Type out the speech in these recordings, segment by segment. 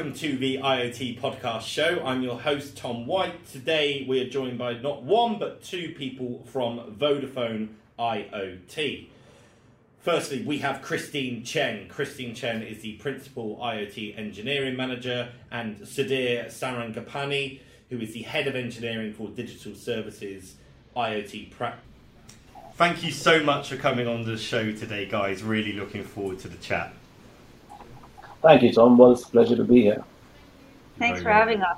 welcome to the IoT podcast show. I'm your host, Tom White. Today we are joined by not one but two people from Vodafone IoT. Firstly, we have Christine Chen. Christine Chen is the Principal IoT Engineering Manager, and Sudhir Sarangapany, who is the Head of Engineering for Digital Services IoT Practice. Thank you so much for coming on the show today, guys. Really looking forward to the chat. Thank you, Tom. Well, it's a pleasure to be here. Thanks for having us.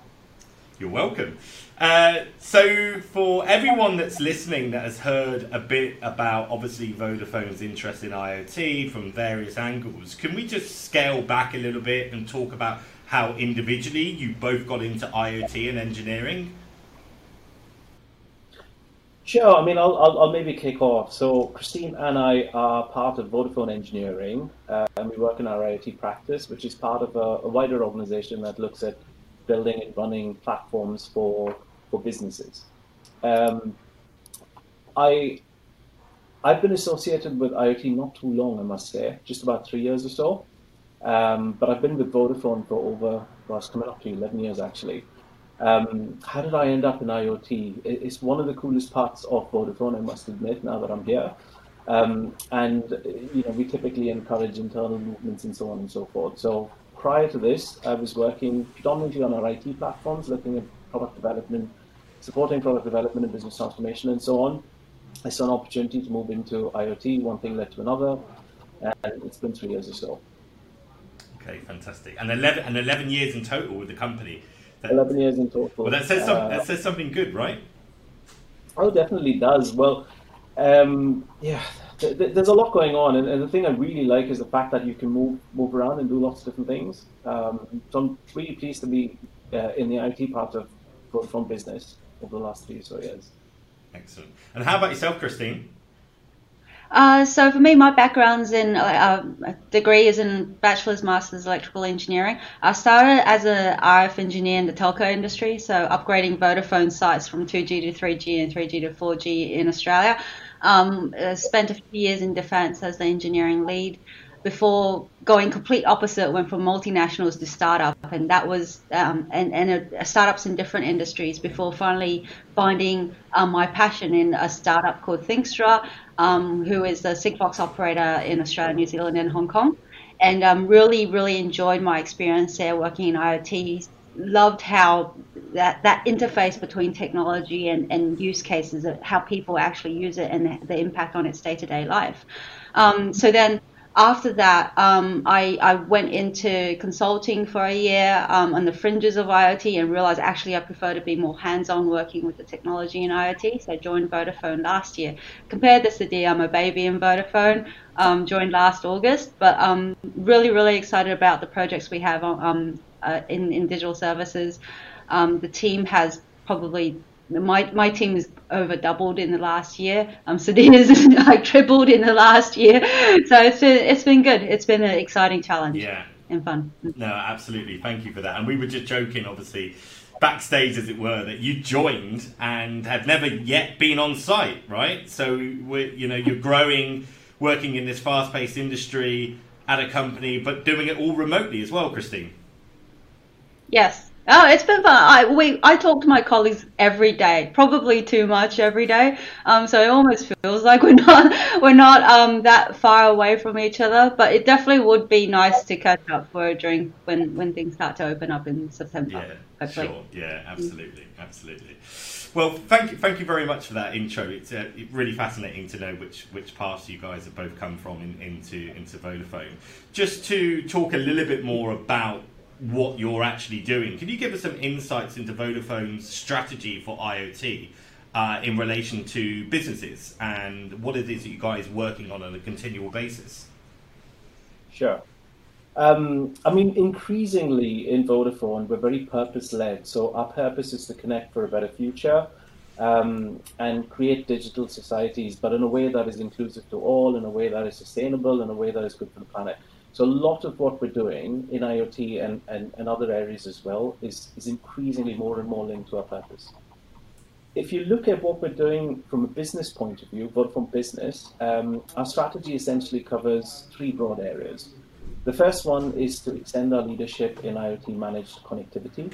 You're welcome. Uh, so, for everyone that's listening that has heard a bit about obviously Vodafone's interest in IoT from various angles, can we just scale back a little bit and talk about how individually you both got into IoT and engineering? Sure. I mean, I'll, I'll, I'll, maybe kick off. So, Christine and I are part of Vodafone Engineering, uh, and we work in our IoT practice, which is part of a, a, wider organization that looks at building and running platforms for for businesses. Um, I I've been associated with IoT not too long, I must say, just about three years or so. Um, but I've been with Vodafone for over, well, it's coming up to 11 years actually. Um, how did I end up in IoT? It's one of the coolest parts of Vodafone, I must admit, now that I'm here. Um, and you know, we typically encourage internal movements and so on and so forth. So prior to this, I was working predominantly on our IT platforms, looking at product development, supporting product development and business transformation, and so on. I saw an opportunity to move into IoT. One thing led to another, and it's been three years or so. Okay, fantastic. And 11, and 11 years in total with the company. 11 years in total. Well, that says, some, uh, that says something good, right? Oh, definitely does. Well, um, yeah, th- th- there's a lot going on, and, and, the thing I really like is the fact that you can move move around and do lots of different things. Um, so I'm really pleased to be uh, in the IT part of from business over the last three or so years. Excellent. And how about yourself, Christine? Uh, so for me, my background's in uh, uh degree is in bachelor's, master's electrical engineering. I started as an RF engineer in the telco industry, so upgrading Vodafone sites from 2G to 3G and 3G to 4G in Australia. Um, uh, spent a few years in defence as the engineering lead before going complete opposite, went from multinationals to startup, and that was um, and and a, a startups in different industries before finally finding um, my passion in a startup called Thinxtra, um, who is the Sigfox operator in Australia, New Zealand, and Hong Kong, and um, really really enjoyed my experience there working in IoT. Loved how that that interface between technology and, and use cases, how people actually use it, and the, impact on its day to day life. Um, so then after that, um, I, I went into consulting for a year um, on the fringes of IoT and realized actually I prefer to be more hands on working with the technology in IoT. So I joined Vodafone last year. Compared this to I'm a baby in Vodafone, um, joined last August, but um, really, really excited about the projects we have um, uh, in, in digital services. Um, the team has probably my my team is over doubled in the last year. Um, Sudhir's like tripled in the last year. So it's been it's been good. It's been an exciting challenge. Yeah. And fun. No, absolutely. Thank you for that. And we were just joking, obviously, backstage as it were, that you joined and have never yet been on site, right? So we you know you're growing, working in this fast-paced industry at a company, but doing it all remotely as well, Christine. Yes, Oh, it's been fun. I we I talk to my colleagues every day, probably too much every day. Um, so it almost feels like we're not we're not um that far away from each other. But it definitely would be nice to catch up for a drink when when things start to open up in September. Yeah, hopefully. sure. Yeah, absolutely, absolutely. Well, thank you, thank you very much for that intro. It's uh, really fascinating to know which which paths you guys have both come from in, into into Vodafone. Just to talk a little bit more about what you're actually doing. Can you give us some insights into Vodafone's strategy for IoT uh, in relation to businesses and what it is that you guys are working on on a continual basis? Sure. Um, I mean, increasingly in Vodafone, we're very purpose led. So our purpose is to connect for a better future um, and create digital societies, but in a way that is inclusive to all, in a way that is sustainable, in a way that is good for the planet. So a lot of what we're doing in IoT and, and, and other areas as well is, is increasingly more and more linked to our purpose. If you look at what we're doing from a business point of view, but from business, um, our strategy essentially covers three broad areas. The first one is to extend our leadership in IoT managed connectivity.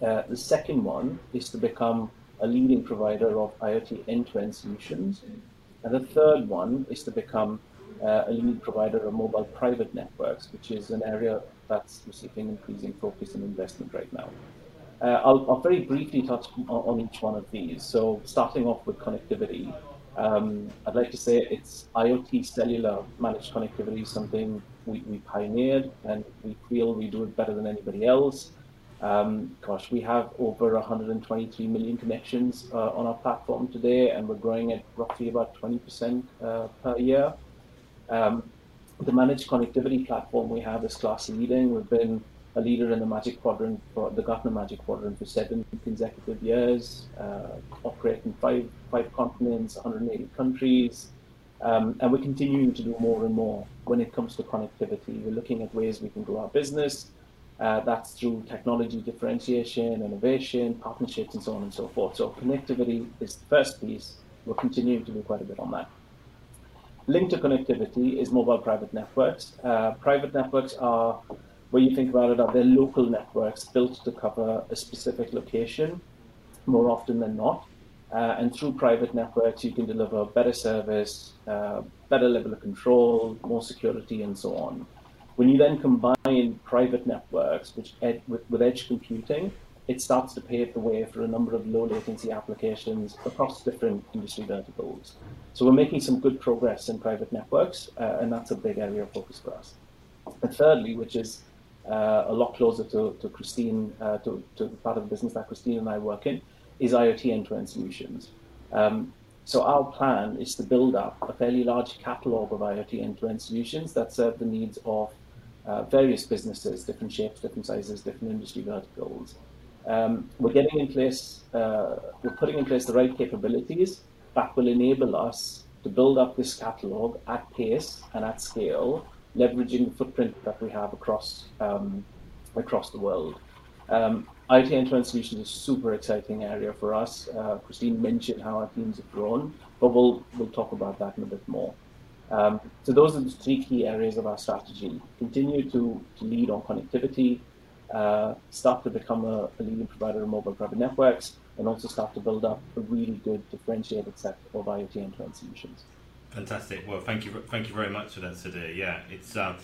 Uh, the second one is to become a leading provider of IoT end-to-end solutions. And the third one is to become uh, a leading provider of mobile private networks, which is an area that's receiving increasing focus and investment right now. Uh, I'll, I'll, very briefly touch on, on, each one of these. So starting off with connectivity, um, I'd like to say it's IoT cellular managed connectivity something we, we pioneered and we feel we do it better than anybody else. Um, gosh, we have over 123 million connections uh, on our platform today, and we're growing at roughly about 20% uh, per year. Um, the managed connectivity platform we have is class leading. We've been a leader in the Magic Quadrant for the Gartner Magic Quadrant for seven consecutive years, uh, five five continents, 180 countries, um, and we're continuing to do more and more when it comes to connectivity. We're looking at ways we can grow our business. Uh, that's through technology differentiation, innovation, partnerships, and so on and so forth. So connectivity is the first piece. We're continuing to do quite a bit on that. Linked to connectivity is mobile private networks. Uh, private networks are, when you think about it, are they local networks built to cover a specific location more often than not. Uh, and through private networks, you can deliver better service, uh, better level of control, more security, and so on. When you then combine private networks which ed- with, with edge computing, it starts to pave the way for a number of low latency applications across different industry verticals. So we're making some good progress in private networks, uh, and that's a big area of focus for us. And thirdly, which is uh, a lot closer to, to Christine, uh, to, to the part of the business that Christine and I work in, is IoT end-to-end solutions. Um, so our plan is to build up a fairly large catalog of IoT end-to-end solutions that serve the needs of uh, various businesses, different shapes, different sizes, different industry verticals. Um, we're getting in place, uh, we're putting in place the right capabilities that will enable us to build up this catalog at pace and at scale, leveraging the footprint that we have across um, across the world. Um, IoT end-to-end solutions is a super exciting area for us. Uh, Christine mentioned how our teams have grown, but we'll we'll talk about that in a bit more. Um, so those are the three key areas of our strategy. Continue to, to lead on connectivity, uh, start to become a, a, leading provider of mobile private networks, and also start to build up a really good differentiated set of IoT end-to-end solutions. Fantastic. Well, thank you, thank you very much for that, Sudhir. Yeah, it's. Uh,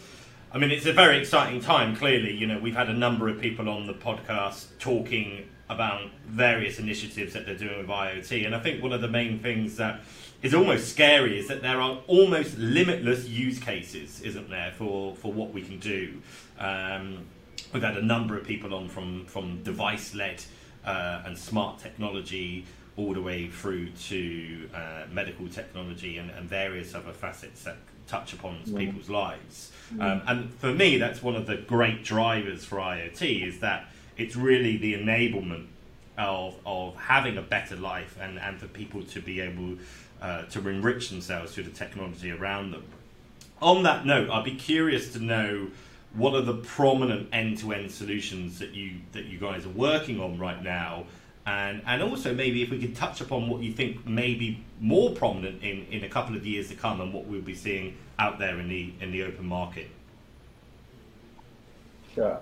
I mean, it's a very exciting time. Clearly, you know, we've had a number of people on the podcast talking about various initiatives that they're doing with IoT, and I think one of the main things that is almost scary is that there are almost limitless use cases, isn't there, for for what we can do. Um, we've had a number of people on from from device led uh, and smart technology all the way through to uh, medical technology and, and various other facets that touch upon yeah. people's lives. Yeah. Um, and for me, that's one of the great drivers for IoT is that it's really the enablement of, of having a better life and, and for people to be able uh, to enrich themselves through the technology around them. On that note, I'd be curious to know what are the prominent end-to-end solutions that you that you guys are working on right now and and also maybe if we could touch upon what you think may be more prominent in, in a couple of years to come and what we'll be seeing out there in the in the open market. Sure.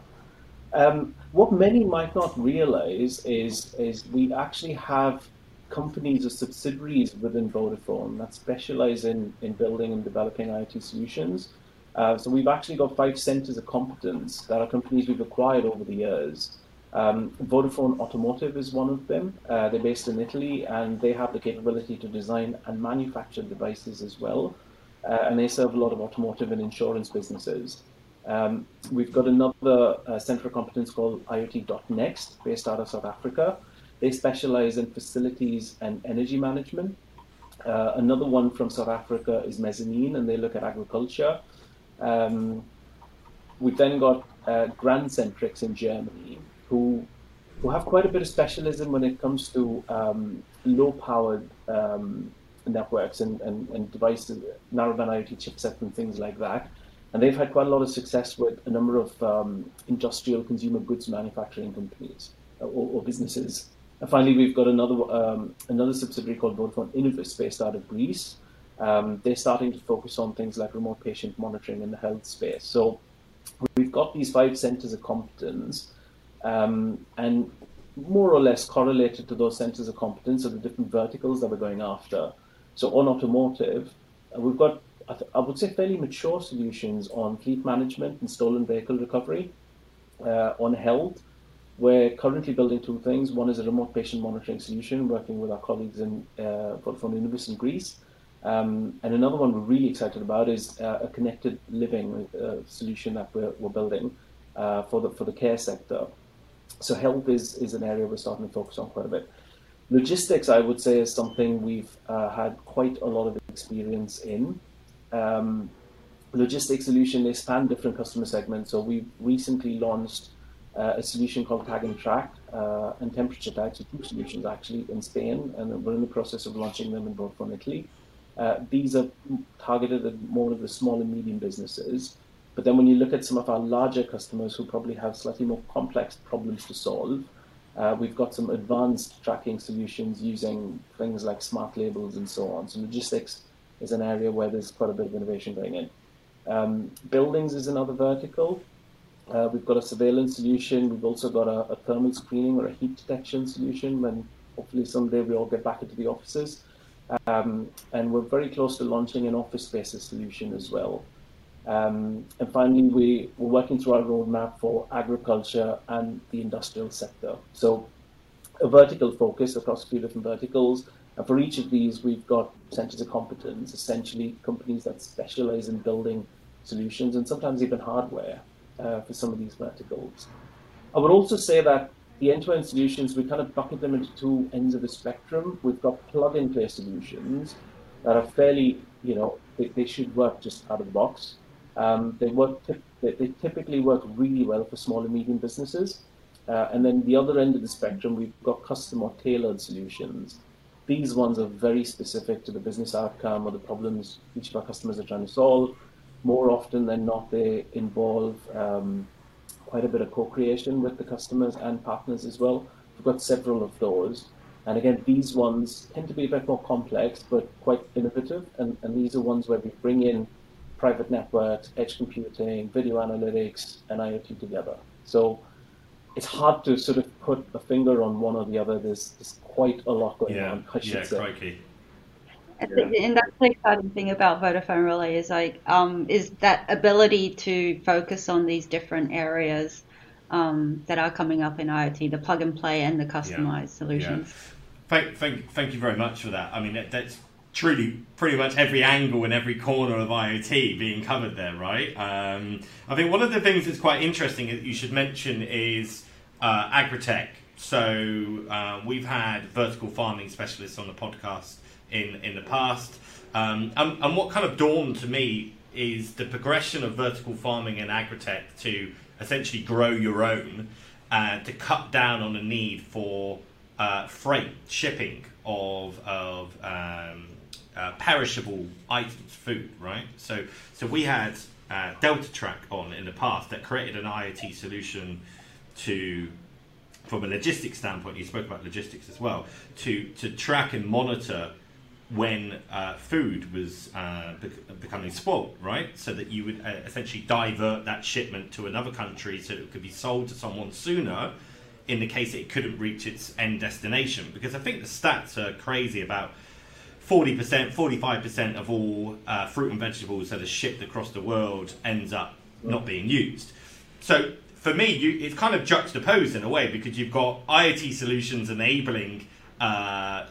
Um, what many might not realize is is we actually have companies or subsidiaries within Vodafone that specialize in, in building and developing IT solutions. Uh, so we've actually got five centers of competence that are companies we've acquired over the years. Um, Vodafone Automotive is one of them. Uh, they're based in Italy and they have the capability to design and manufacture devices as well. Uh, and they serve a lot of automotive and insurance businesses. Um, we've got another uh, of competence called IoT.nxt, based out of South Africa. They specialize in facilities and energy management. Uh, another one from South Africa is Mezzanine, and they look at agriculture. Um, we've then got uh, Grandcentrix in Germany, who who have quite a bit of specialism when it comes to um, low-powered um, networks and, and, and devices, narrowband IoT chipsets and things like that. And they've had quite a lot of success with a number of um, industrial consumer goods manufacturing companies uh, or, or, businesses. And finally, we've got another um, another subsidiary called Vodafone Innovus, based out of Greece. Um, they're starting to focus on things like remote patient monitoring in the health space. So we've got these five centers of competence, um, and more or less correlated to those centers of competence are the different verticals that we're going after. So on automotive, uh, we've got, I, th- I, would say, fairly mature solutions on fleet management and stolen vehicle recovery. Uh, on health, we're currently building two things. One is a remote patient monitoring solution, working with our colleagues in uh, from Innovus in Greece. Um, and another one we're really excited about is uh, a connected living uh, solution that we're, we're building uh, for the for the care sector. So health is, is an area we're starting to focus on quite a bit. Logistics, I would say, is something we've uh, had quite a lot of experience in. Um, logistics solution, they span different customer segments. So we've recently launched uh, a solution called Tag and Track uh, and Temperature Tag, so two solutions actually in Spain, and we're in the process of launching them in both Vodafone Italy. Uh, these are targeted at more of the small and medium businesses. But then when you look at some of our larger customers who probably have slightly more complex problems to solve, uh, we've got some advanced tracking solutions using things like smart labels and so on. So logistics is an area where there's quite a bit of innovation going in. Um, buildings is another vertical. Uh, we've got a surveillance solution. We've also got a, a, thermal screening or a heat detection solution when hopefully someday we all get back into the offices. Um, and we're very close to launching an office spaces solution as well. Um, and finally, we, we're working through our roadmap for agriculture and the industrial sector. So a vertical focus across a few different verticals. And for each of these, we've got centers of competence, essentially companies that specialize in building solutions and sometimes even hardware uh, for some of these verticals. I would also say that the end-to-end solutions, we kind of bucket them into two ends of the spectrum. We've got plug-and-play solutions that are fairly, you know, they, they should work just out of the box. Um, they work. They, they, typically work really well for small and medium businesses. Uh, and then the other end of the spectrum, we've got custom or tailored solutions. These ones are very specific to the business outcome or the problems each of our customers are trying to solve. More often than not, they involve um, quite a bit of co-creation with the customers and partners as well. We've got several of those. And again, these ones tend to be a bit more complex, but quite innovative. And, and these are ones where we bring in private networks, edge computing, video analytics, and IoT together. So it's hard to sort of put a finger on one or the other. There's, there's quite a lot going yeah. on. I should yeah, say. crikey. And that's the exciting thing about Vodafone really is like um, is that ability to focus on these different areas um, that are coming up in IoT, the plug and play and the customized yeah. solutions. Yeah. Thank, thank, thank you very much for that. I mean, that, that's truly pretty much every angle and every corner of IoT being covered there, right? Um, I think one of the things that's quite interesting that you should mention is uh, agritech. So uh, we've had vertical farming specialists on the podcast in in the past, um, and, and what kind of dawned to me is the progression of vertical farming and agritech to essentially grow your own, uh, to cut down on the need for uh, freight shipping of of um, uh, perishable items, food, right? So, so we had uh, DeltaTrak on in the past that created an IoT solution to, from a logistics standpoint. You spoke about logistics as well to to track and monitor when uh, food was uh, becoming spoiled, right? So that you would uh, essentially divert that shipment to another country so it could be sold to someone sooner in the case it couldn't reach its end destination. Because I think the stats are crazy about 40%, 45% of all uh, fruit and vegetables that are shipped across the world ends up not being used. So for me, you, it's kind of juxtaposed in a way because you've got IoT solutions enabling uh,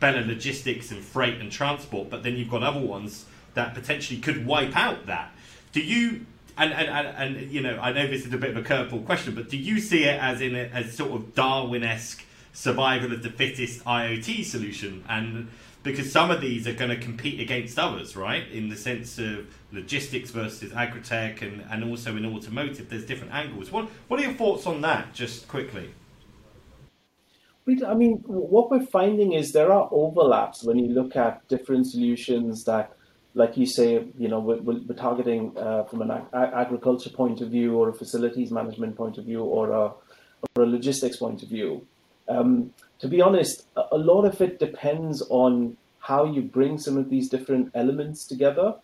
better logistics and freight and transport, but then you've got other ones that potentially could wipe out that. Do you? And, and, and, and you know, I know this is a bit of a curveball question, but do you see it as in a, as sort of Darwin-esque survival of the fittest IoT solution? And because some of these are going to compete against others, right? In the sense of logistics versus agritech, and, and also in automotive, there's different angles. What what are your thoughts on that, just quickly? I mean, what we're finding is there are overlaps when you look at different solutions that, like you say, you know, we're, we're targeting uh, from an ag- agriculture point of view, or a facilities management point of view, or a, or a logistics point of view. Um, to be honest, a lot of it depends on how you bring some of these different elements together.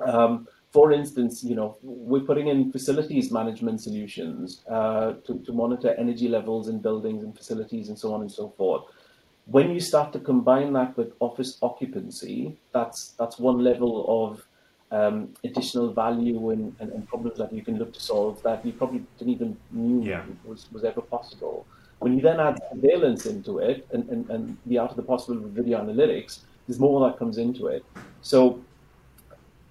Um, for instance, you know, we're putting in facilities management solutions uh, to, to monitor energy levels in buildings and facilities and so on and so forth. When you start to combine that with office occupancy, that's that's one level of um, additional value and, and, and, problems that you can look to solve that you probably didn't even knew yeah. was, was ever possible. When you then add surveillance into it and, and, and the art of the possible with video analytics, there's more that comes into it. So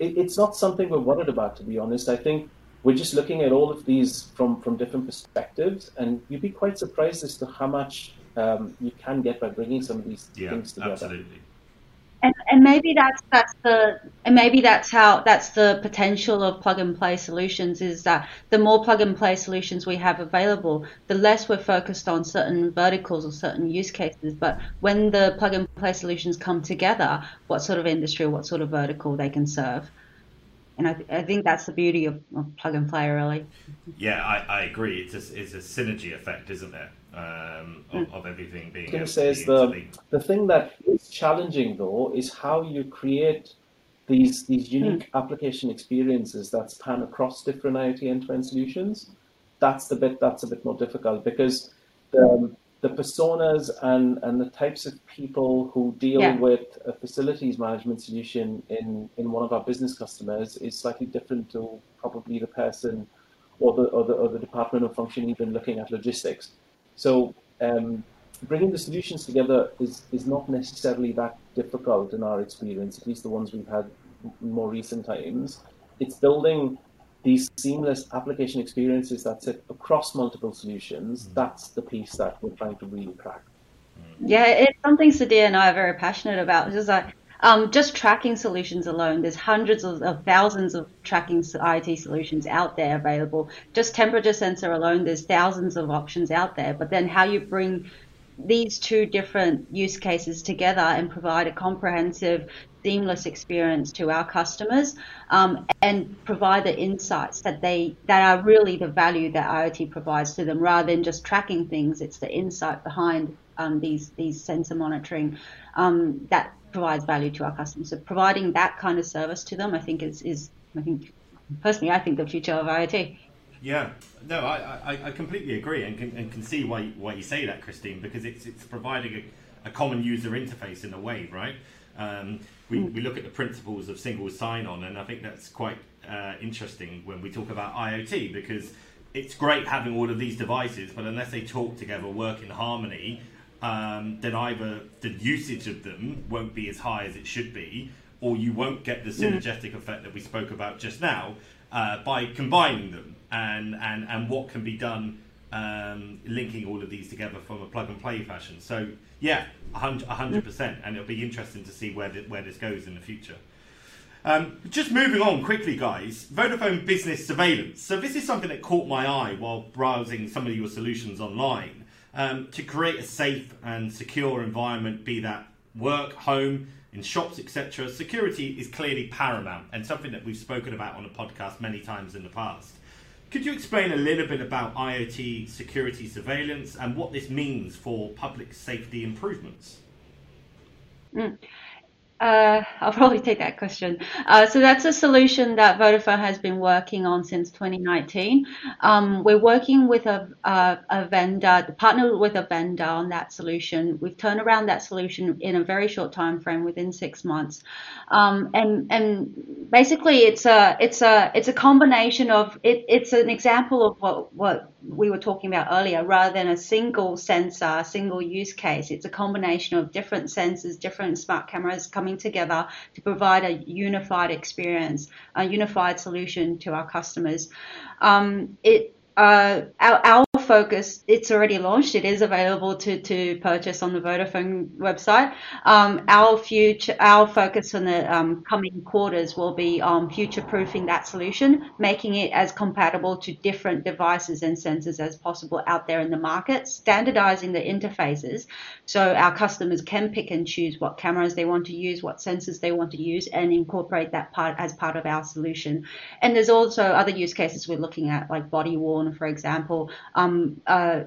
it, it's not something we're worried about, to be honest. I think we're just looking at all of these from, from different perspectives, and you'd be quite surprised as to how much um, you can get by bringing some of these yeah, things together. Absolutely. And, and maybe that's that's the and maybe that's how that's the potential of plug and play solutions is that the more plug and play solutions we have available, the less we're focused on certain verticals or certain use cases. But when the plug and play solutions come together, what sort of industry or what sort of vertical they can serve. And I, th- I think that's the beauty of, of plug and play, really. Yeah, I, I agree. It's a, it's a synergy effect, isn't it? Um, of, hmm. of, everything being. I says the the thing that is challenging though is how you create these these hmm. unique mm. application experiences that span across different IoT end-to-end solutions. That's the bit that's a bit more difficult because the, the personas and, and the types of people who deal yeah. with a facilities management solution in, in one of our business customers is slightly different to probably the person or the, or the, or the department or function even looking at logistics. So um, bringing the solutions together is, is not necessarily that difficult in our experience, at least the ones we've had in more recent times. It's building these seamless application experiences that sit across multiple solutions. Mm. That's the piece that we're trying to really crack. Yeah, it's something Sudhir and I are very passionate about. Just like um, just tracking solutions alone, there's hundreds of, of, thousands of tracking IoT solutions out there available. Just temperature sensor alone, there's thousands of options out there. But then how you bring these two different use cases together and provide a comprehensive, seamless experience to our customers um, and provide the insights that they that are really the value that IoT provides to them, rather than just tracking things. It's the insight behind um, these these sensor monitoring um, that provides value to our customers. So providing that kind of service to them, I think is, is I think personally, I think the future of IoT. Yeah, no, I, I, I completely agree and can, and can see why why you say that, Christine, because it's it's providing a, a common user interface in a way, right? Um, we, mm. we look at the principles of single sign-on, and I think that's quite uh, interesting when we talk about IoT because it's great having all of these devices, but unless they talk together, work in harmony, um, then either the usage of them won't be as high as it should be, or you won't get the mm. synergetic effect that we spoke about just now uh, by combining them and, and, and what can be done um, linking all of these together from a plug and play fashion. So, yeah, 100%, 100% and it'll be interesting to see where, the, where this goes in the future. Um, just moving on quickly, guys. Vodafone Business Surveillance. So, this is something that caught my eye while browsing some of your solutions online um, to create a safe and secure environment, be that work, home, in shops, etc. Security is clearly paramount and something that we've spoken about on the podcast many times in the past. Could you explain a little bit about IoT security surveillance and what this means for public safety improvements? Mm. Uh, I'll probably take that question. Uh, so that's a solution that Vodafone has been working on since 2019. Um, we're working with a, a, a vendor, partnered with a vendor on that solution. We've turned around that solution in a very short time frame, within six months. Um, and and basically, it's a it's a it's a combination of it, it's an example of what what we were talking about earlier, rather than a single sensor, single use case, it's a combination of different sensors, different smart cameras coming together to provide a unified experience, a unified solution to our customers. Um, it uh, our, our focus, it's already launched. It is available to, to purchase on the Vodafone website. Um, our future, our focus in the um, coming quarters will be on future proofing that solution, making it as compatible to different devices and sensors as possible out there in the market, standardizing the interfaces so our customers can pick and choose what cameras they want to use, what sensors they want to use, and incorporate that part as part of our solution. And there's also other use cases we're looking at, like body worn, for example. Um, uh,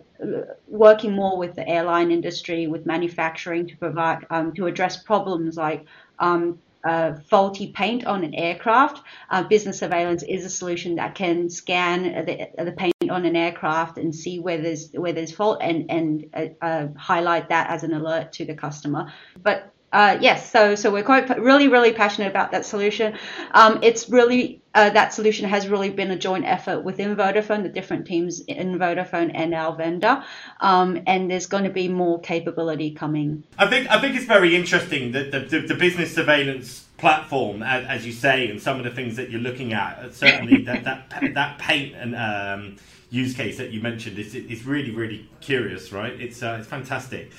working more with the airline industry, with manufacturing to provide um, to address problems like um, uh, faulty paint on an aircraft, uh, business surveillance is a solution that can scan the, the, paint on an aircraft and see where there's where there's fault and and uh, uh highlight that as an alert to the customer. But uh, yes, so so we're quite really really passionate about that solution. Um, it's really uh, that solution has really been a joint effort within Vodafone, the different teams in Vodafone and our vendor, um, and there's going to be more capability coming. I think I think it's very interesting that the, the, the business surveillance platform, as, as, you say, and some of the things that you're looking at. Uh, certainly, that that that paint and um, use case that you mentioned is is really really curious, right? It's uh, it's fantastic.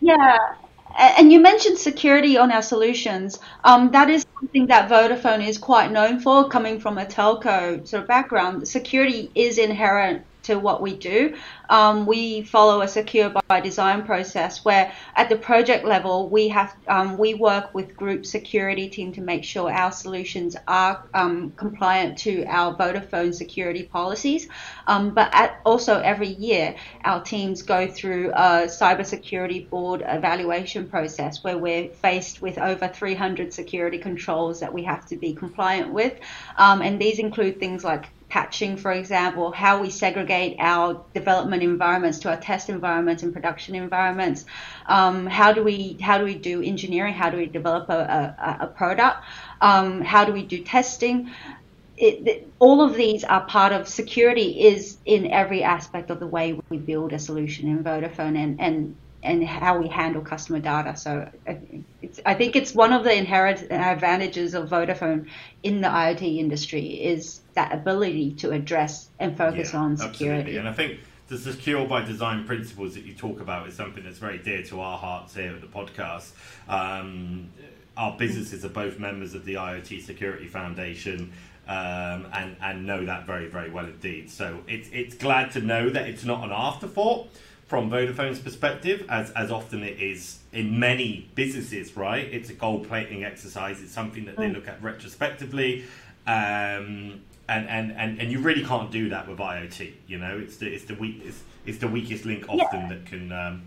Yeah, and you mentioned security on our solutions. Um, that is something that Vodafone is quite known for, coming from a telco sort of background. Security is inherent to what we do. Um, we follow a secure by design process where at the project level we have um, we work with group security team to make sure our solutions are um, compliant to our Vodafone security policies. Um, but at, also every year our teams go through a cybersecurity board evaluation process where we're faced with over 300 security controls that we have to be compliant with, um, and these include things like patching, for example, how we segregate our development environments to our test environments and production environments. Um, how do we how do we do engineering? How do we develop a, a, a product? Um, how do we do testing? It, it, all of these are part of security is in every aspect of the way we build a solution in Vodafone and, and and how we handle customer data. So I think it's one of the inherent advantages of Vodafone in the IoT industry is that ability to address and focus yeah, on security. Absolutely. And I think the secure by design principles that you talk about is something that's very dear to our hearts here at the podcast. Um, our businesses are both members of the IoT Security Foundation. Um, and and know that very very well indeed. So it's it's glad to know that it's not an afterthought from Vodafone's perspective, as as often it is in many businesses, right? It's a gold plating exercise. It's something that they mm. look at retrospectively. Um, and, and, and, and you really can't do that with IoT. You know, it's the it's the weak it's, it's the weakest link often yeah. that can um,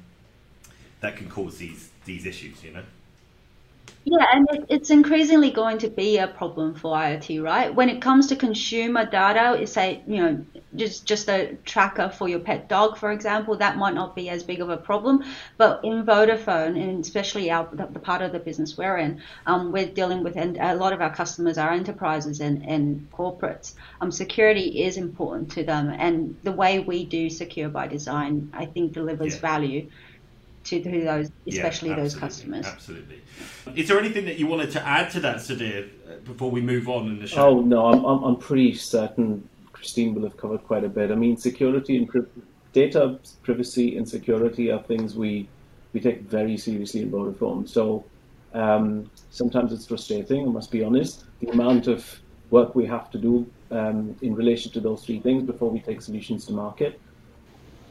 that can cause these these issues. You know. Yeah, and it, it's increasingly going to be a problem for IoT, right? When it comes to consumer data, it's say, you know, just just a tracker for your pet dog, for example, that might not be as big of a problem. But in Vodafone, and especially our the, the part of the business we're in, um, we're dealing with, and a lot of our customers are enterprises and, and corporates. Um, security is important to them, and the way we do secure by design, I think, delivers yeah. value to, to those, especially yeah, those customers. Absolutely. Is there anything that you wanted to add to that, Sudhir, before we move on in the show? Oh no, I'm I'm, I'm pretty certain Christine will have covered quite a bit. I mean, security and pri- data privacy and security are things we we take very seriously in Vodafone. So um, sometimes it's frustrating. I must be honest. The amount of work we have to do um, in relation to those three things before we take solutions to market.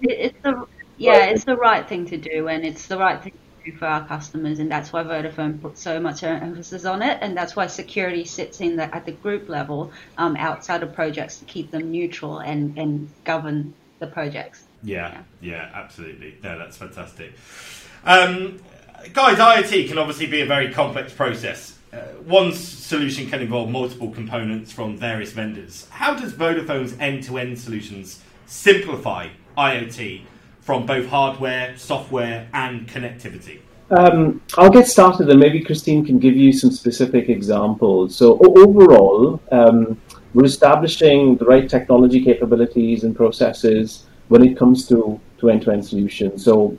It's the yeah, it's the right thing to do, and it's the right thing to do for our customers, and that's why Vodafone puts so much emphasis on it, and that's why security sits in the, at the group level, um, outside of projects to keep them neutral and and govern the projects. Yeah, yeah, yeah absolutely. No, that's fantastic. Um, guys, IoT can obviously be a very complex process. Uh, one solution can involve multiple components from various vendors. How does Vodafone's end-to-end solutions simplify IoT from both hardware, software, and connectivity? Um, I'll get started and maybe Christine can give you some specific examples. So, overall, um, we're establishing the right technology capabilities and processes when it comes to, to end-to-end solutions. So,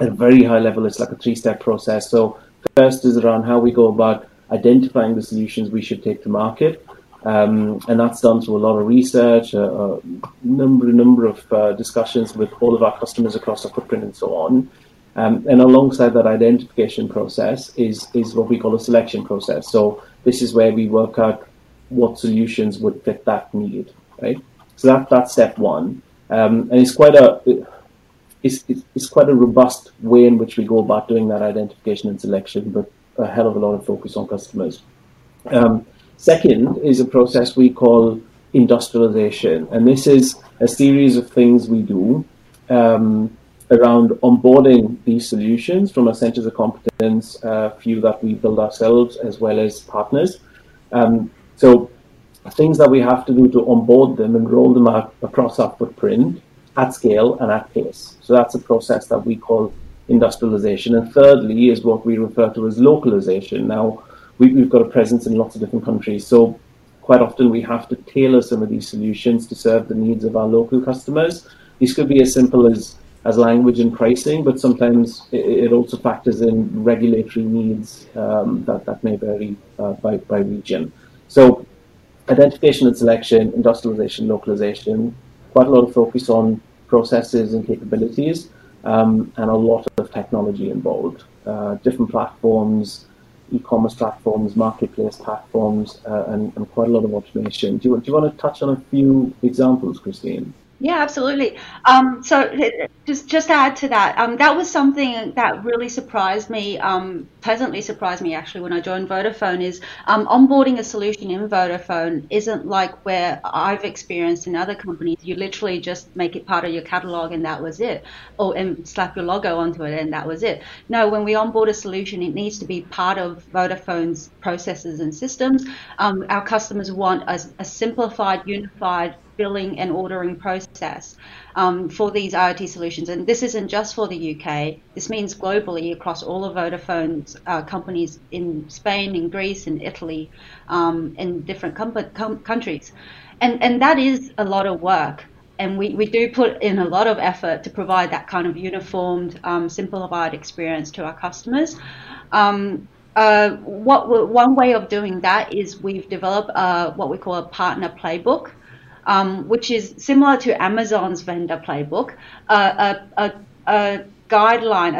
at a very high level, it's like a three-step process. So, first is around how we go about identifying the solutions we should take to market. Um, and that's done through a lot of research, a, a number, number of uh, discussions with all of our customers across our footprint and so on. Um, and alongside that identification process is, is what we call a selection process. So this is where we work out what solutions would fit that need, right? So that, that's step one. Um, and it's quite a, it's, it's quite a robust way in which we go about doing that identification and selection, but a hell of a lot of focus on customers. Um, Second is a process we call industrialization, and this is a series of things we do um, around onboarding these solutions from our centers of competence, uh, few that we build ourselves as well as partners. Um, so things that we have to do to onboard them and roll them out across our footprint at scale and at pace. So that's a process that we call industrialization. And thirdly is what we refer to as localization. Now, we, have got a presence in lots of different countries. So quite often we have to tailor some of these solutions to serve the needs of our local customers. These could be as simple as as language and pricing, but sometimes it, also factors in regulatory needs um, that, that may vary uh, by, by region. So identification and selection, industrialization, localization, quite a lot of focus on processes and capabilities, um, and a lot of technology involved. Uh, different platforms, e-commerce platforms, marketplace platforms, uh, and, and, quite a lot of automation. Do you, do you want to touch on a few examples, Christine? Yeah, absolutely. Um, so just just add to that, um, that was something that really surprised me, um, pleasantly surprised me actually when I joined Vodafone. Is um, onboarding a solution in Vodafone isn't like where I've experienced in other companies. You literally just make it part of your catalog and that was it, or and slap your logo onto it and that was it. No, when we onboard a solution, it needs to be part of Vodafone's processes and systems. Um, our customers want a, a simplified, unified billing and ordering process um, for these IoT solutions. And this isn't just for the UK. This means globally across all of Vodafone's uh, companies in Spain, in Greece, in Italy, um, in different com- com- countries. And, and that is a lot of work. And we, we do put in a lot of effort to provide that kind of uniformed, um, simplified experience to our customers. Um, uh, what one way of doing that is we've developed what we call a partner playbook, um, which is similar to Amazon's vendor playbook, uh, a, a, a, guideline,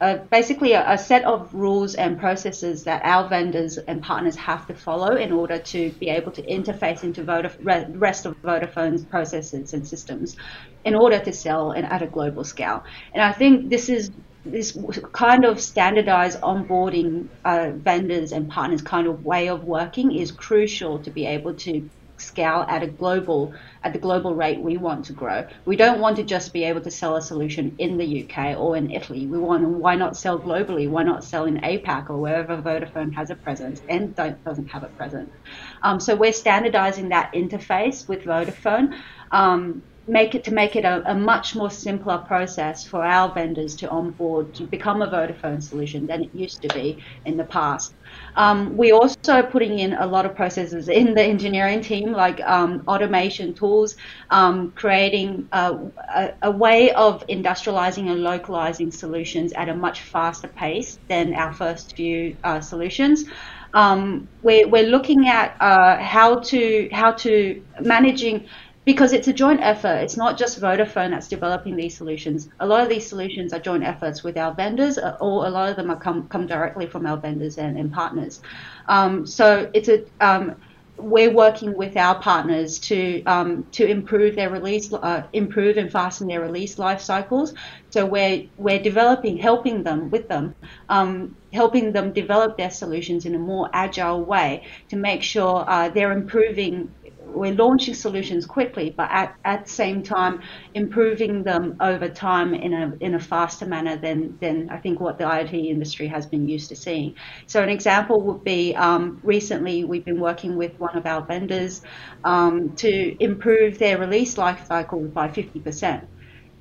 a, basically a, set of rules and processes that our vendors and partners have to follow in order to be able to interface into Vodaf- rest of Vodafone's processes and systems in order to sell and at a global scale. And I think this is this kind of standardized onboarding uh, vendors and partners kind of way of working is crucial to be able to scale at a global at the global rate we want to grow. We don't want to just be able to sell a solution in the UK or in Italy. We want why not sell globally? Why not sell in APAC or wherever Vodafone has a presence and doesn't have a presence? Um, so we're standardizing that interface with Vodafone. Um, make it to make it a, a, much more simpler process for our vendors to onboard to become a Vodafone solution than it used to be in the past. Um, we are also putting in a lot of processes in the engineering team, like um, automation tools, um, creating a, a, a, way of industrializing and localizing solutions at a much faster pace than our first few uh, solutions. Um, we're, we're looking at uh, how to how to managing because it's a joint effort. It's not just Vodafone that's developing these solutions. A lot of these solutions are joint efforts with our vendors, or a lot of them are come come directly from our vendors and, and partners. Um, so it's a um, we're working with our partners to um, to improve their release, uh, improve and fasten their release life cycles. So we're we're developing, helping them with them, um, helping them develop their solutions in a more agile way to make sure uh, they're improving we're launching solutions quickly, but at, at the same time improving them over time in a in a faster manner than than I think what the IoT industry has been used to seeing. So an example would be um, recently we've been working with one of our vendors um, to improve their release life cycle by 50%.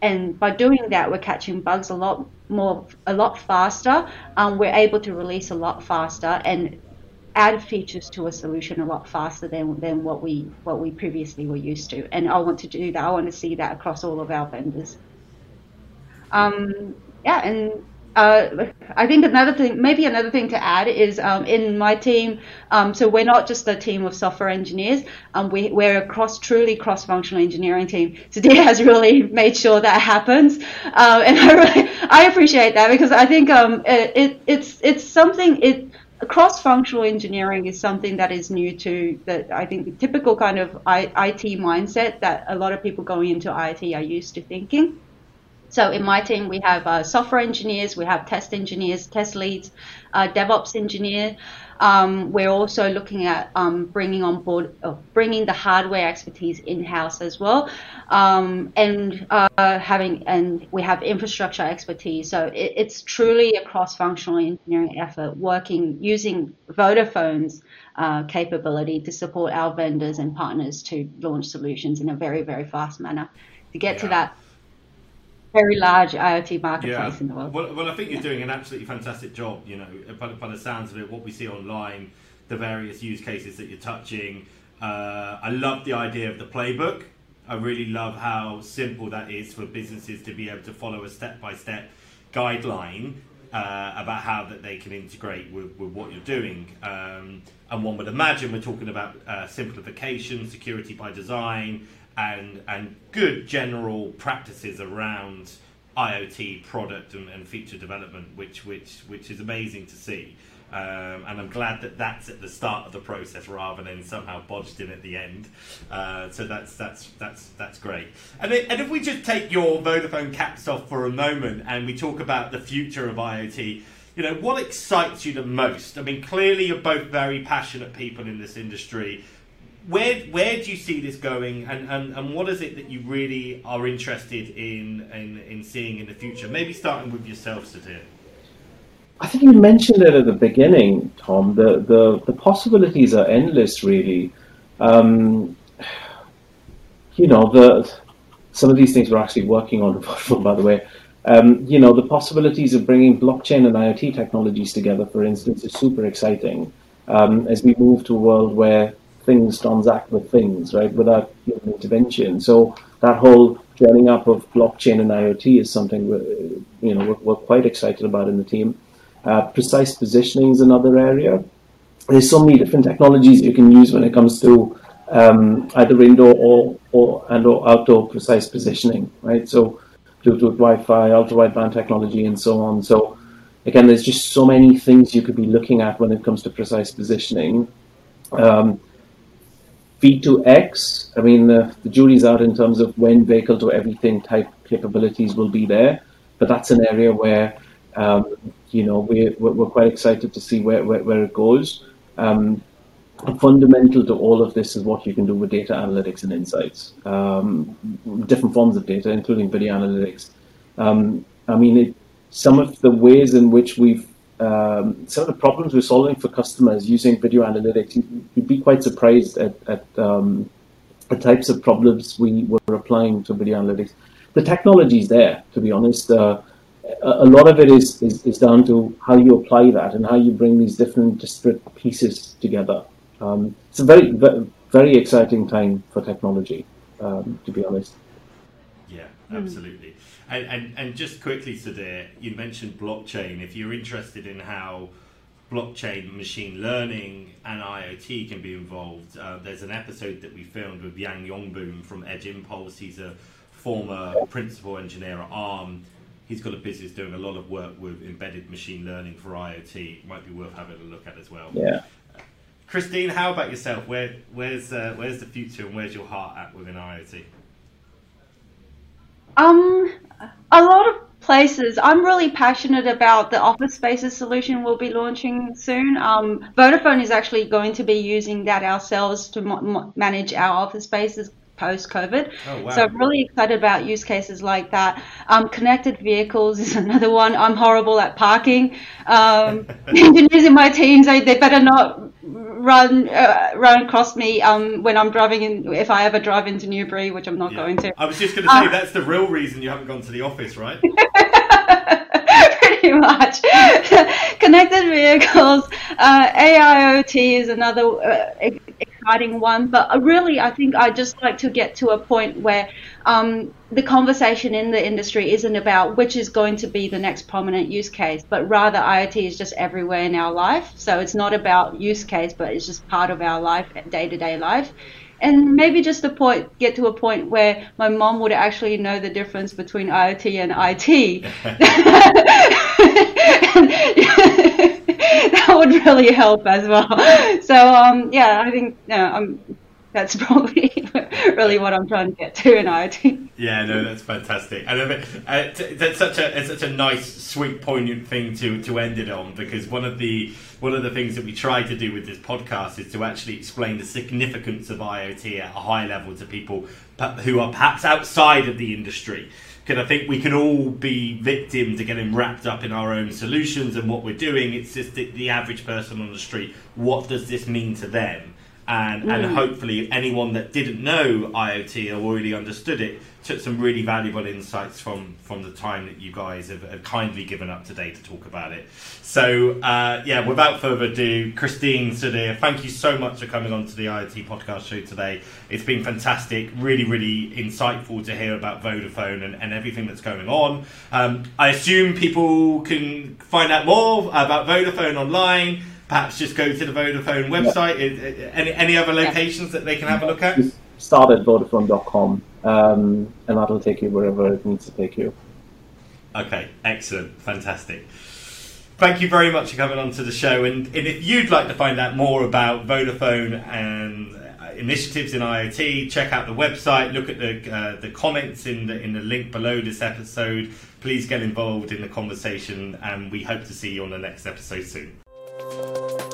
And by doing that, we're catching bugs a lot more, a lot faster. Um, we're able to release a lot faster, and add features to a solution a lot faster than than what we what we previously were used to. And I want to do that. I want to see that across all of our vendors. Um, yeah, and uh, I think another thing, maybe another thing to add is um, in my team. Um, so we're not just a team of software engineers. Um, we, we're a cross, truly cross-functional engineering team. Sudhir has really made sure that happens, uh, and I really, I appreciate that because I think um, it, it, it's it's something it cross-functional engineering is something that is new to the I think the typical kind of IT mindset that a lot of people going into IT are used to thinking. So in my team, we have uh, software engineers, we have test engineers, test leads, uh, DevOps engineer. Um, we're also looking at um, bringing on board, uh, bringing the hardware expertise in house as well, um, and uh, having and we have infrastructure expertise. So it, it's truly a cross-functional engineering effort, working using Vodafone's uh, capability to support our vendors and partners to launch solutions in a very very fast manner to get yeah. to that very large IoT marketplace yeah. in the world. Well, well, I think you're doing an absolutely fantastic job. You know, by, by, the sounds of it, what we see online, the various use cases that you're touching. Uh, I love the idea of the playbook. I really love how simple that is for businesses to be able to follow a step-by-step guideline uh, about how that they can integrate with, with what you're doing. Um, and one would imagine we're talking about uh, simplification, security by design, and and good general practices around IoT product and, and feature development, which which which is amazing to see. Um, and I'm glad that that's at the start of the process rather than somehow bodged in at the end. Uh, so that's that's that's that's great. And, it, and if we just take your Vodafone caps off for a moment and we talk about the future of IoT, you know what excites you the most? I mean, clearly you're both very passionate people in this industry where where do you see this going, and, and, and what is it that you really are interested in, in in seeing in the future? Maybe starting with yourself, Sudhir. I think you mentioned it at the beginning, Tom. The the, the possibilities are endless, really. Um, you know, the some of these things we're actually working on, by the way. Um, you know, the possibilities of bringing blockchain and IoT technologies together, for instance, is super exciting. Um, as we move to a world where things transact with things, right, without human intervention. So that whole joining up of blockchain and IoT is something we're, you know we're, we're quite excited about in the team. Uh, precise positioning is another area. There's so many different technologies you can use when it comes to um, either indoor or, or and or outdoor precise positioning, right? So Bluetooth, Wi-Fi, ultra-wideband technology, and so on. So again, there's just so many things you could be looking at when it comes to precise positioning. Um, V2X, I mean, the, the jury's out in terms of when vehicle to everything type capabilities will be there, but that's an area where, um, you know, we're, we're quite excited to see where, where, where it goes. Um, fundamental to all of this is what you can do with data analytics and insights, um, different forms of data, including video analytics. Um, I mean, it, some of the ways in which we've um, some of the problems we're solving for customers using video analytics, you'd be quite surprised at, at um, the types of problems we were applying to video analytics. The technology is there, to be honest. Uh, a lot of it is, is, is, down to how you apply that and how you bring these different disparate pieces together. Um, it's a very, very exciting time for technology, um, to be honest. Yeah, absolutely. And, and, and just quickly, Sudhir, you mentioned blockchain. If you're interested in how blockchain, machine learning, and IoT can be involved, uh, there's an episode that we filmed with Jan Jongboom from Edge Impulse. He's a former principal engineer at ARM. He's got a business doing a lot of work with embedded machine learning for IoT. It might be worth having a look at as well. Yeah. Christine, how about yourself? Where, where's uh, where's the future and where's your heart at within IoT? Um, a lot of places. I'm really passionate about the office spaces solution we'll be launching soon. Um, Vodafone is actually going to be using that ourselves to mo- manage our office spaces post COVID. Oh, wow. So I'm really excited about use cases like that. Um, connected vehicles is another one. I'm horrible at parking. Um, engineers in my teams, they, they better not run uh, run across me um, when I'm driving in. If I ever drive into Newbury, which I'm not yeah. going to. I was just going to say um, that's the real reason you haven't gone to the office, right? Pretty much. Connected vehicles, uh, AIoT is another uh, exciting one. But really, I think I just like to get to a point where um, the conversation in the industry isn't about which is going to be the next prominent use case, but rather IoT is just everywhere in our life. So it's not about use case, but it's just part of our life, day to day life. And maybe just a point, get to a point where my mom would actually know the difference between IoT and IT. that would really help as well. So um, yeah, I think that's probably really what I'm trying to get to in IoT. Yeah, no, that's fantastic, and uh, that's such a it's such a nice, sweet, poignant thing to to end it on because one of the one of the things that we try to do with this podcast is to actually explain the significance of IoT at a high level to people who are perhaps outside of the industry. Because I think we can all be victim to getting wrapped up in our own solutions and what we're doing. It's just the, the average person on the street. What does this mean to them? and mm. and hopefully anyone that didn't know IoT or already understood it took some really valuable insights from from the time that you guys have, have kindly given up today to talk about it. So uh, yeah, without further ado, Christine Sudhir, thank you so much for coming on to the IoT podcast show today. It's been fantastic, really really insightful to hear about Vodafone and, and everything that's going on. Um, I assume people can find out more about Vodafone online perhaps just go to the Vodafone website. Yeah. Any, any other locations that they can have a look at? Just start at Vodafone.com um, and that'll take you wherever it needs to take you. Okay, excellent, fantastic. Thank you very much for coming on to the show. And, if you'd like to find out more about Vodafone and uh, initiatives in IoT, check out the website. Look at the uh, the comments in the in the link below this episode. Please get involved in the conversation, and we hope to see you on the next episode soon.